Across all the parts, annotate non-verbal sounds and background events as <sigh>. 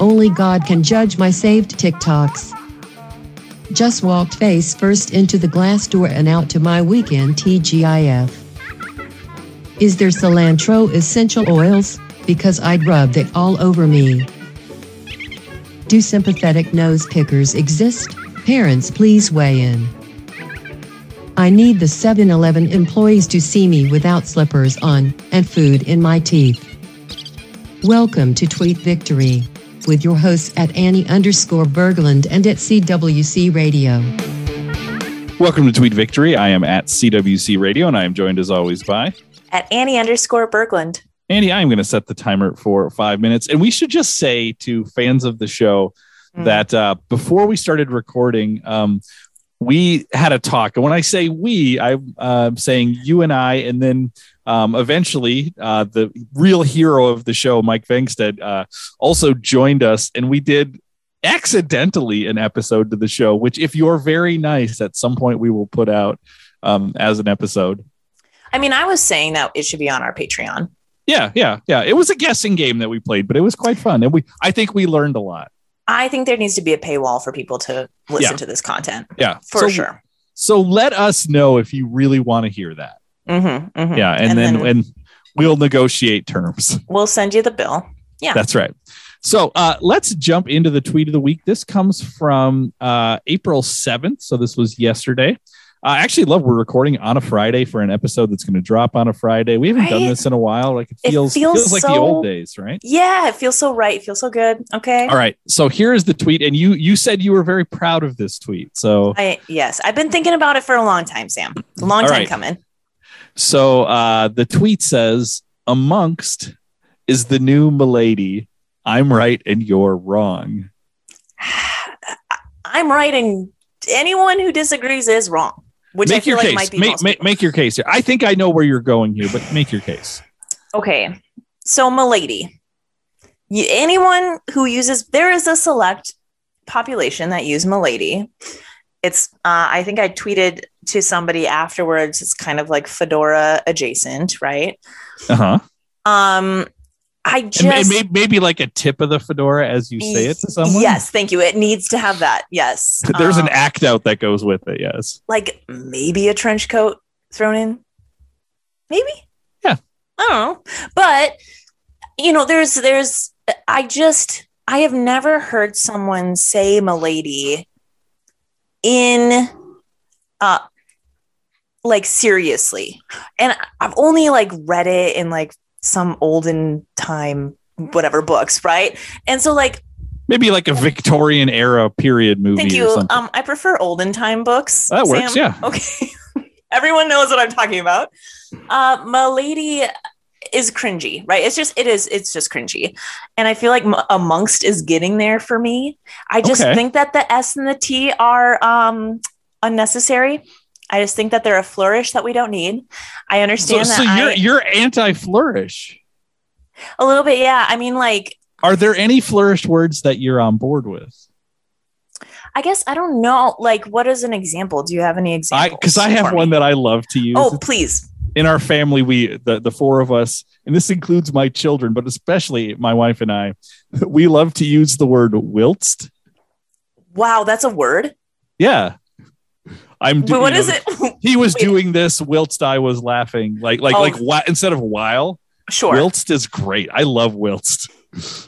Only God can judge my saved TikToks. Just walked face first into the glass door and out to my weekend TGIF. Is there cilantro essential oils? Because I'd rub that all over me. Do sympathetic nose pickers exist? Parents, please weigh in. I need the 7 Eleven employees to see me without slippers on and food in my teeth. Welcome to Tweet Victory with your hosts at Annie underscore Berglund and at CWC Radio. Welcome to Tweet Victory. I am at CWC Radio and I am joined as always by at Annie underscore Berglund. Annie, I'm going to set the timer for five minutes. And we should just say to fans of the show mm. that uh, before we started recording, um, we had a talk. And when I say we, I'm uh, saying you and I, and then um, eventually uh, the real hero of the show, Mike Vengstead, uh, also joined us. And we did accidentally an episode to the show, which, if you're very nice, at some point we will put out um, as an episode. I mean, I was saying that it should be on our Patreon. Yeah, yeah, yeah. It was a guessing game that we played, but it was quite fun. And we I think we learned a lot. I think there needs to be a paywall for people to listen yeah. to this content. Yeah, for so, sure. So let us know if you really want to hear that. Mm-hmm, mm-hmm. Yeah, and, and then, then and we'll negotiate terms. We'll send you the bill. Yeah, that's right. So uh, let's jump into the tweet of the week. This comes from uh, April 7th. So this was yesterday. I actually love we're recording on a Friday for an episode that's going to drop on a Friday. We haven't right? done this in a while. Like it feels, it feels, feels like so, the old days, right? Yeah, it feels so right. It feels so good. Okay. All right. So here is the tweet, and you you said you were very proud of this tweet. So I yes, I've been thinking about it for a long time, Sam. A long All time right. coming. So uh, the tweet says, "Amongst is the new milady. I'm right and you're wrong." <sighs> I'm right and anyone who disagrees is wrong. Which make your like case. make, make, make your case here. I think I know where you're going here, but make your case. Okay. So, Milady, anyone who uses, there is a select population that use Milady. It's, uh, I think I tweeted to somebody afterwards. It's kind of like Fedora adjacent, right? Uh huh. Um, I just maybe, maybe, like a tip of the fedora as you say it to someone. Yes, thank you. It needs to have that. Yes. <laughs> There's um, an act out that goes with it. Yes. Like maybe a trench coat thrown in. Maybe. Yeah. I don't know. But you know, there's there's I just I have never heard someone say milady in uh like seriously. And I've only like read it in like some olden time whatever books, right? And so like maybe like a Victorian era period movie. Thank you. Um, I prefer olden time books. That Sam. works. Yeah. Okay. <laughs> Everyone knows what I'm talking about. Uh, Milady is cringy, right? It's just it is it's just cringy, and I feel like m- amongst is getting there for me. I just okay. think that the S and the T are um unnecessary. I just think that they're a flourish that we don't need. I understand so, that. So you're I, you're anti-flourish. A little bit, yeah. I mean, like, are there any flourished words that you're on board with? I guess I don't know. Like, what is an example? Do you have any examples? Because I, I, have one that I love to use. Oh, please. In our family, we the the four of us, and this includes my children, but especially my wife and I, <laughs> we love to use the word whilst. Wow, that's a word. Yeah. I'm doing. What is it? <laughs> he was Wait. doing this whilst I was laughing, like like oh. like wh- instead of while. Sure. Whilst is great. I love whilst.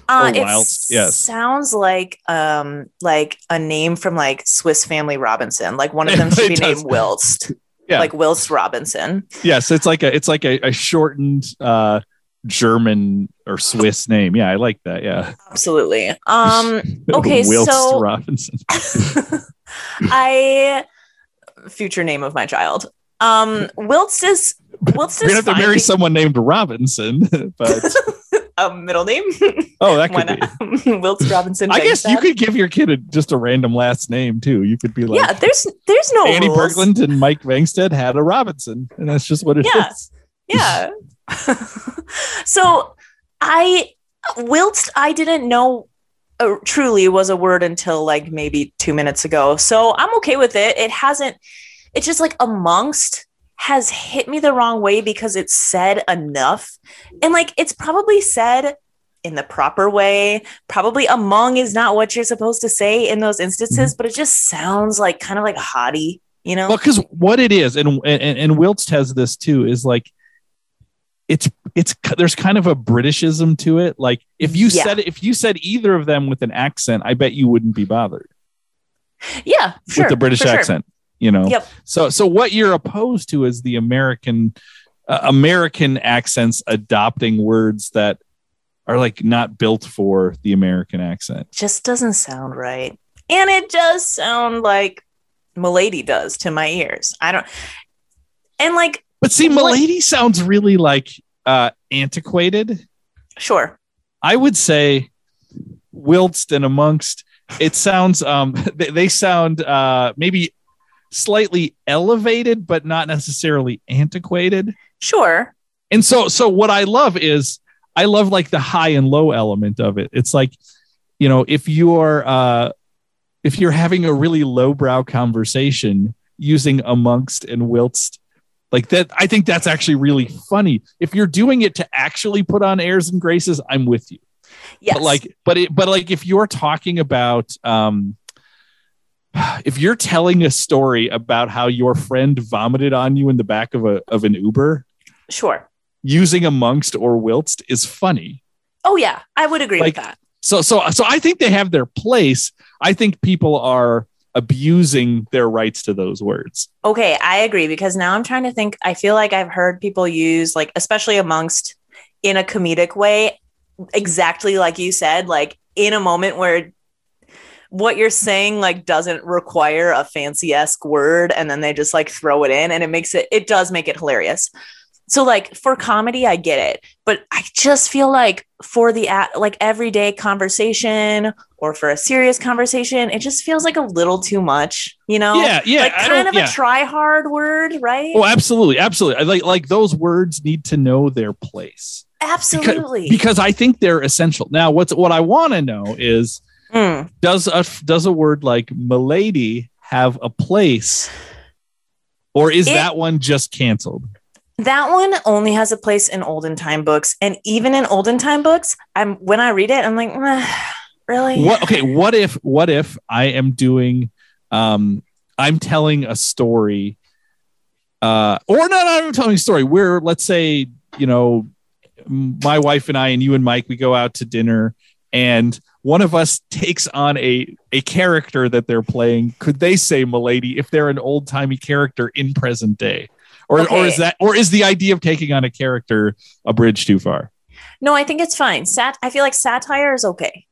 Uh, it whilst. yes. sounds like um like a name from like Swiss Family Robinson. Like one of them <laughs> should be named Whilst. Yeah. Like Whilst Robinson. Yes, it's like a it's like a, a shortened uh German or Swiss name. Yeah, I like that. Yeah. Absolutely. <laughs> Um okay, Whilst so Robinson. <laughs> I future name of my child. Um, Whilst is Whilst You're gonna have to marry someone named Robinson, <laughs> but a middle name. Oh, that <laughs> could be <laughs> Whilst Robinson. I guess you could give your kid a, just a random last name too. You could be like, yeah, there's there's no Annie rules. Berglund and Mike Vangstead had a Robinson, and that's just what it yeah. is. yeah. <laughs> so I whilst I didn't know uh, truly was a word until like maybe two minutes ago. So I'm okay with it. It hasn't, it's just like amongst has hit me the wrong way because it's said enough. And like it's probably said in the proper way. Probably among is not what you're supposed to say in those instances, Mm-hmm. but it just sounds like kind of like haughty, you know? Well, because what it is, and, and and Wiltst has this too, is like it's it's there's kind of a Britishism to it. Like if you Yeah. said if you said either of them with an accent, I bet you wouldn't be bothered yeah, sure. with the British accent. sure. You know. Yep. So so what you're opposed to is the American uh, American accents adopting words that are like not built for the American accent. Just doesn't sound right. And it does sound like Milady does to my ears. I don't, and like, But see, Milady sounds really like uh, antiquated. sure. I would say whilst and amongst it sounds um <laughs> they, they sound uh maybe slightly elevated but not necessarily antiquated. Sure. And so so what I love is I love like the high and low element of it. It's like you know if you're uh if you're having a really lowbrow conversation using amongst and whilst like that I think that's actually really funny. If you're doing it to actually put on airs and graces, I'm with you Yes. but like but it but like if you're talking about um <sighs> if you're telling a story about how your friend vomited on you in the back of a of an uber sure. using amongst or whilst is funny Oh, yeah. I would agree Like- with that. so so so i think they have their place i think people are abusing their rights to those words Okay. I agree because now I'm trying to think. I feel like I've heard people use, like, especially amongst in a comedic way, exactly like you said, like in a moment where what you're saying like doesn't require a fancy esque word and then they just like throw it in and it makes it it does make it hilarious. So like for comedy i get it but i just feel like for the like everyday conversation or for a serious conversation it just feels like a little too much you know? Yeah yeah like kind of yeah. a try hard word right? Oh absolutely absolutely I like like those words need to know their place. Because- absolutely. because i think they're essential. Now what's what i want to know is Mm. does a does a word like milady have a place or is It- that one just canceled That one only has a place in olden time books, and even in olden time books, I'm when I read it, I'm like, "Meh, really? what okay what if what if i am doing um i'm telling a story uh or not i'm telling a story where let's say you know my wife and i and you and mike we go out to dinner and one of us takes on a a character that they're playing could they say milady if they're an old timey character in present day or or is that or is the idea of taking on a character a bridge too far No, I think it's fine. Sat. I feel like satire is okay.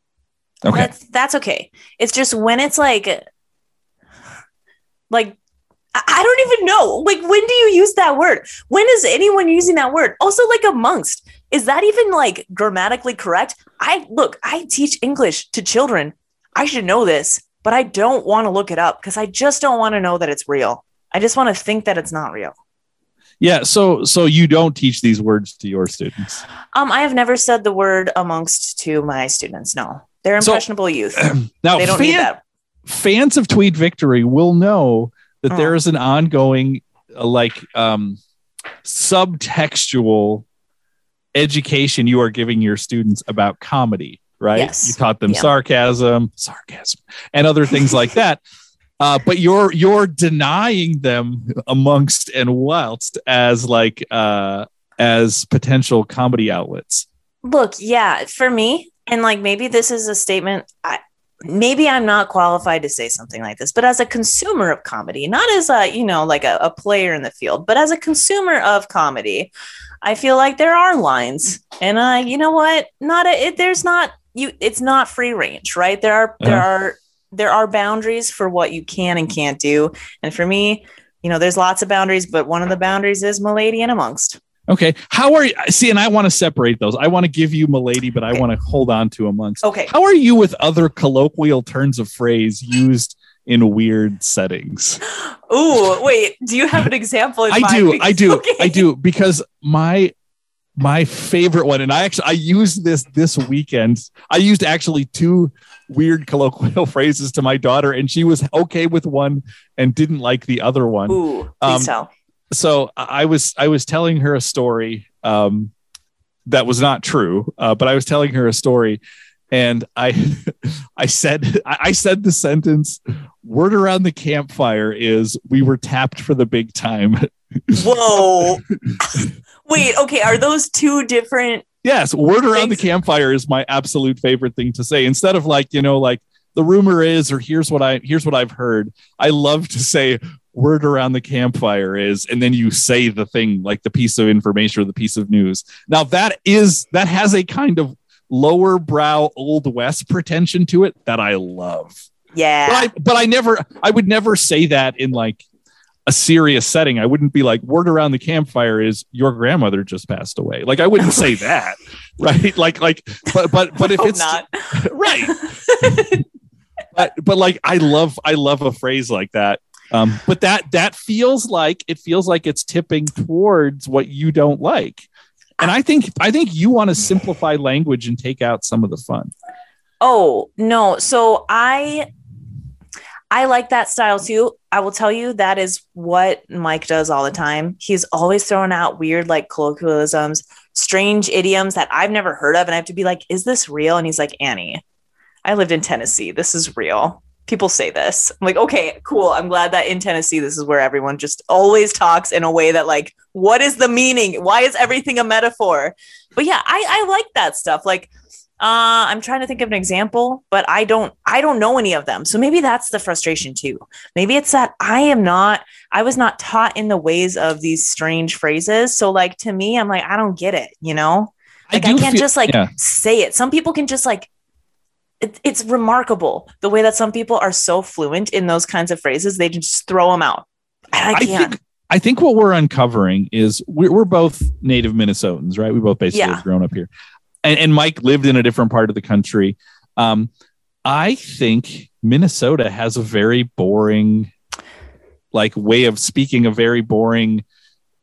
okay That's that's okay. It's just when it's like, like. I I don't even know. Like, when do you use that word? When is anyone using that word? Also, like amongst, is that even like grammatically correct? I look, I teach English to children. I should know this, but I don't want to look it up because I just don't want to know that it's real. I just want to think that it's not real. yeah so so you don't teach these words to your students Um, I have never said the word amongst to my students. No, they're So- impressionable youth. <clears throat> now They don't fan- need that. fans of Tweet Victory will know that Oh. there is an ongoing, uh, like, um, subtextual education you are giving your students about comedy, right? Yes. You taught them Yeah. sarcasm, sarcasm, and other things like <laughs> that. Uh, but you're you're denying them amongst and whilst as like uh, as potential comedy outlets. Look, yeah, for me, and like maybe this is a statement. I maybe I'm not qualified to say something like this, but as a consumer of comedy, not as a you know like a, a player in the field, but as a consumer of comedy, I feel like there are lines, and uh, you know what? Not a, it, there's not you. It's not free range, right? There are there Uh-huh. are there are boundaries for what you can and can't do, and for me. You know, there's lots of boundaries, but one of the boundaries is Milady and amongst. Okay, how are you? See, and I want to separate those. I want to give you Milady, but I Okay. want to hold on to amongst. Okay. How are you with other colloquial turns of phrase used in weird settings? Oh, wait. Do you have an example? In I do, I Because- do, <laughs> okay. I do, because my my favorite one, and I actually I used this this weekend. I used actually two weird <laughs> colloquial phrases to my daughter, and she was okay with one and didn't like the other one. Ooh, please Um, tell. So I was I was telling her a story. Um, that was not true. Uh, but I was telling her a story, and I <laughs> I said I I said the sentence. Word around the campfire is we were tapped for the big time. <laughs> Whoa. Wait, okay. Are those two different? Yes, word around the campfire is my absolute favorite thing to say. Instead of like, you know, like the rumor is or here's what I here's what I've heard. I love to say word around the campfire is and then you say the thing like the piece of information or the piece of news. Now that is that has a kind of lower brow old west pretension to it that I love. Yeah. But I but I never I would never say that in like a serious setting. I wouldn't be like word around the campfire is your grandmother just passed away. Like I wouldn't say that. <laughs> Right. Like like but but but if it's not. <laughs> right. <laughs> but but like I love I love a phrase like that. Um, but that that feels like it feels like it's tipping towards what you don't like. And I think I think you want to simplify language and take out some of the fun. Oh, no. So I I like that style too. I will tell you that is what Mike does all the time. He's always throwing out weird like colloquialisms, strange idioms that I've never heard of and I have to be like, "Is this real?" And he's like, "Annie, I lived in Tennessee. This is real." People say this. I'm like, okay, cool. I'm glad that in Tennessee, this is where everyone just always talks in a way that, like, what is the meaning? Why is everything a metaphor? But yeah, I, I like that stuff. Like, uh, I'm trying to think of an example, but I don't I don't know any of them. So maybe that's the frustration too. Maybe it's that I am not I was not taught in the ways of these strange phrases. So like to me, I'm like, I don't get it, you know? Like I, do can't feel- just like yeah. say it. Some people can just like it, it's remarkable the way that some people are so fluent in those kinds of phrases, they just throw them out. I I can't. think I think what we're uncovering is we're, we're both native Minnesotans, right? We both basically Yeah. have grown up here, and, and Mike lived in a different part of the country. Um, I think Minnesota has a very boring, like way of speaking, a very boring,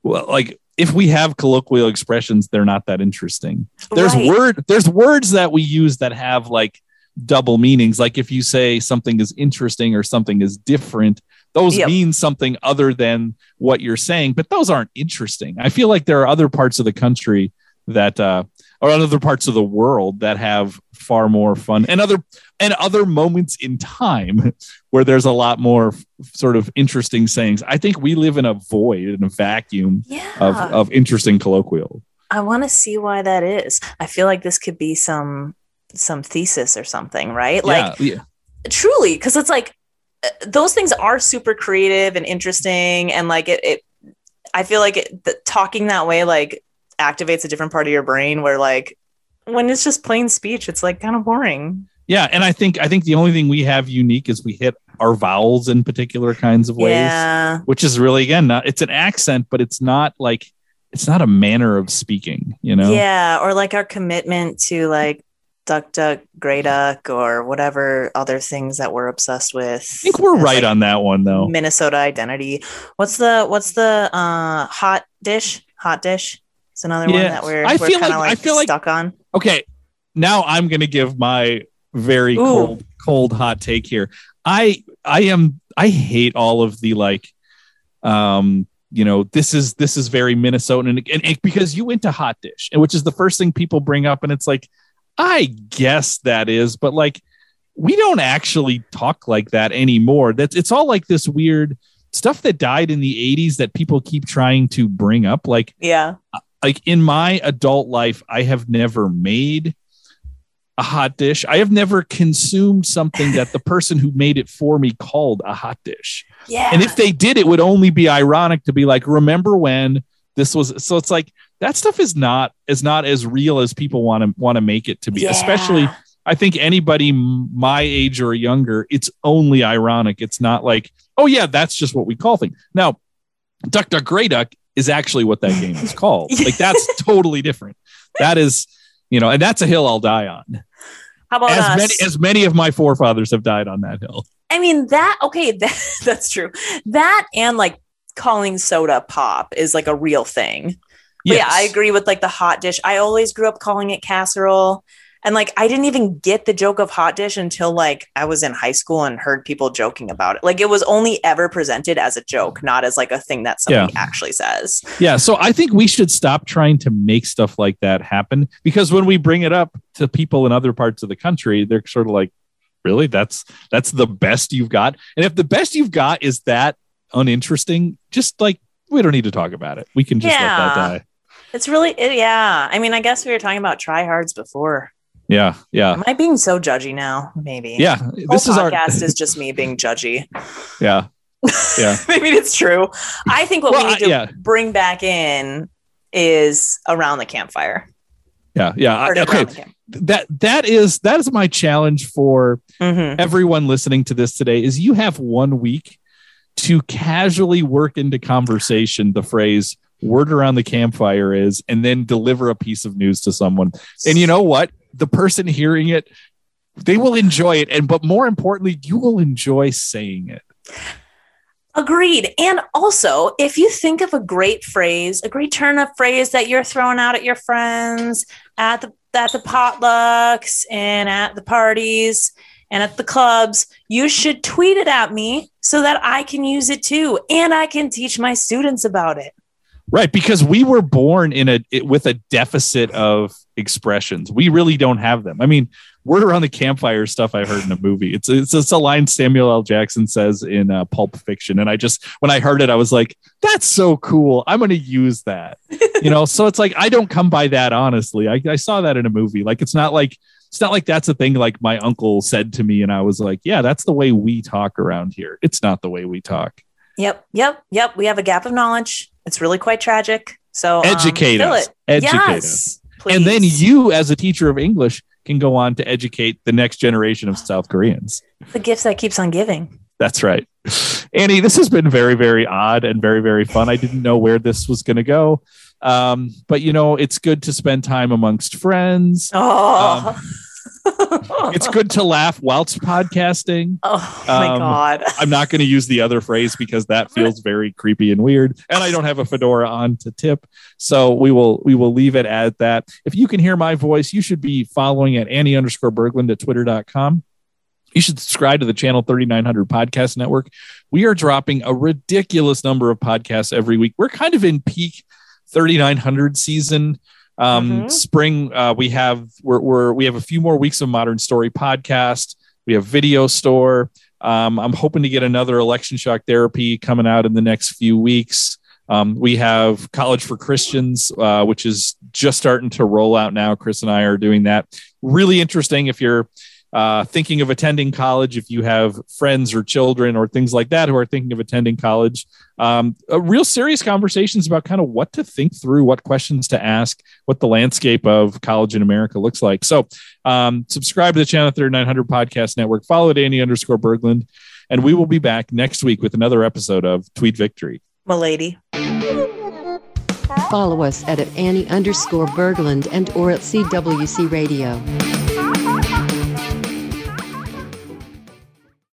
well, like if we have colloquial expressions, they're not that interesting. There's Right. word, there's words that we use that have like double meanings. Like if you say something is interesting or something is different, those Yep. mean something other than what you're saying, but those aren't interesting. I feel like there are other parts of the country that uh or other parts of the world that have far more fun and other and other moments in time <laughs> where there's a lot more f- sort of interesting sayings. I think we live in a void in a vacuum yeah. of of interesting colloquial. I want to see why that is. I feel like this could be some some thesis or something, right? Like yeah, yeah. truly, because it's like uh, those things are super creative and interesting, and like it. it I feel like it, the, talking that way like activates a different part of your brain where like when it's just plain speech, it's like kind of boring. Yeah, and I think I think the only thing we have unique is we hit our vowels in particular kinds of ways, Yeah, which is really again not it's an accent, but it's not like it's not a manner of speaking, you know. yeah, or like our commitment to like duck duck gray duck or whatever other things that we're obsessed with. I think we're right like, on that one though. Minnesota identity. What's the what's the uh hot dish? Hot dish. It's another one that we're I we're feel kind of like- I like, feel like- stuck on. Okay, now I'm going to give my very Ooh. cold cold hot take here. I I am I hate all of the like um you know this is this is very Minnesotan and, and, and because you went to hot dish and which is the first thing people bring up and it's like I guess that is but like we don't actually talk like that anymore. That's it's all like this weird stuff that died in the 80s that people keep trying to bring up like Yeah. Uh, like in my adult life, I have never made a hot dish. I have never consumed something that the person who made it for me called a hot dish. Yeah. And if they did, it would only be ironic to be like, remember when this was so it's like that stuff is not is not as real as people want to want to make it to be, Yeah. especially I think anybody my age or younger, it's only ironic. It's not like, oh yeah, that's just what we call things. Now, Duck Duck Grey Duck is actually what that game is <laughs> called. like that's totally different. That is, you know, and that's a hill I'll die on. How about As us? many as many of my forefathers have died on that hill. I mean that okay, <laughs> that, that's true. That and like calling soda pop is like a real thing. But yeah, I agree with like the hot dish. I always grew up calling it casserole. And like, I didn't even get the joke of hot dish until like I was in high school and heard people joking about it. Like, it was only ever presented as a joke, not as like a thing that somebody Yeah. actually says. Yeah. So I think we should stop trying to make stuff like that happen because when we bring it up to people in other parts of the country, they're sort of like, really? That's that's the best you've got. And if the best you've got is that uninteresting, just like we don't need to talk about it. We can just let that die. It's really, it, yeah. I mean, I guess we were talking about tryhards before. Yeah. Yeah. Am I being so judgy now? Maybe. Yeah. This is our podcast <laughs> is just me being judgy. yeah. <laughs> Yeah. Maybe it's true. I think what Well, we need to yeah. bring back in is around the campfire. Yeah. Yeah. I- okay. camp. That that is that is my challenge for Mhm. everyone listening to this today is you have one week to casually work into conversation the phrase word around the campfire is and then deliver a piece of news to someone. And you know what? The person hearing it they will enjoy it. And but more importantly you will enjoy saying it. Agreed. And also, if you think of a great phrase, a great turn of phrase that you're throwing out at your friends at the at the potlucks and at the parties and at the clubs, you should tweet it at me so that I can use it too. And I can teach my students about it. Right because we were born in a it- with a deficit of expressions. We really don't have them. I mean word around the campfire stuff i heard in a movie. It's it's, it's a line samuel l. Jackson says in uh, pulp fiction and i just when i heard it i was like that's so cool. I'm going to use that. You know so it's like i don't come by that honestly. I, I saw that in a movie. Like it's not like it's not like that's a thing like my uncle said to me and i was like yeah that's the way we talk around here. It's not the way we talk. Yep, yep, yep. We have a gap of knowledge. It's really quite tragic. So um, educate fill us. it. educate us. Yes, and then you as a teacher of english can go on to educate the next generation of south koreans. The gift that keeps on giving. that's right. Annie this has been very very odd and very very fun. I didn't know where this was going to go. Um, but you know it's good to spend time amongst friends. Oh, it's good to laugh whilst podcasting. <laughs> Oh my Um, god. i'm not going to use the other phrase because that feels very creepy and weird and i don't have a fedora on to tip so we will we will leave it at that. If you can hear my voice you should be following at annie underscore berglund at twitter.com you should subscribe to the channel 3900 podcast network. We are dropping a ridiculous number of podcasts every week. We're kind of in peak 3900 season um Mhm. spring uh we have we're, we're we have a few more weeks of modern story podcast we have video store um, I'm hoping to get another election shock therapy coming out in the next few weeks. Um, we have College for Christians, uh, which is just starting to roll out now. Chris and I are doing that. Really interesting if you're uh, thinking of attending college, if you have friends or children or things like that who are thinking of attending college. Um, a real serious conversations about kind of what to think through, what questions to ask, what the landscape of college in America looks like. So, um, subscribe to the Channel 3900 Podcast Network. Follow Danny underscore Berglund. And we will be back next week with another episode of Tweet Victory. Milady. Follow us at, at Annie underscore Berglund and or at CWC Radio.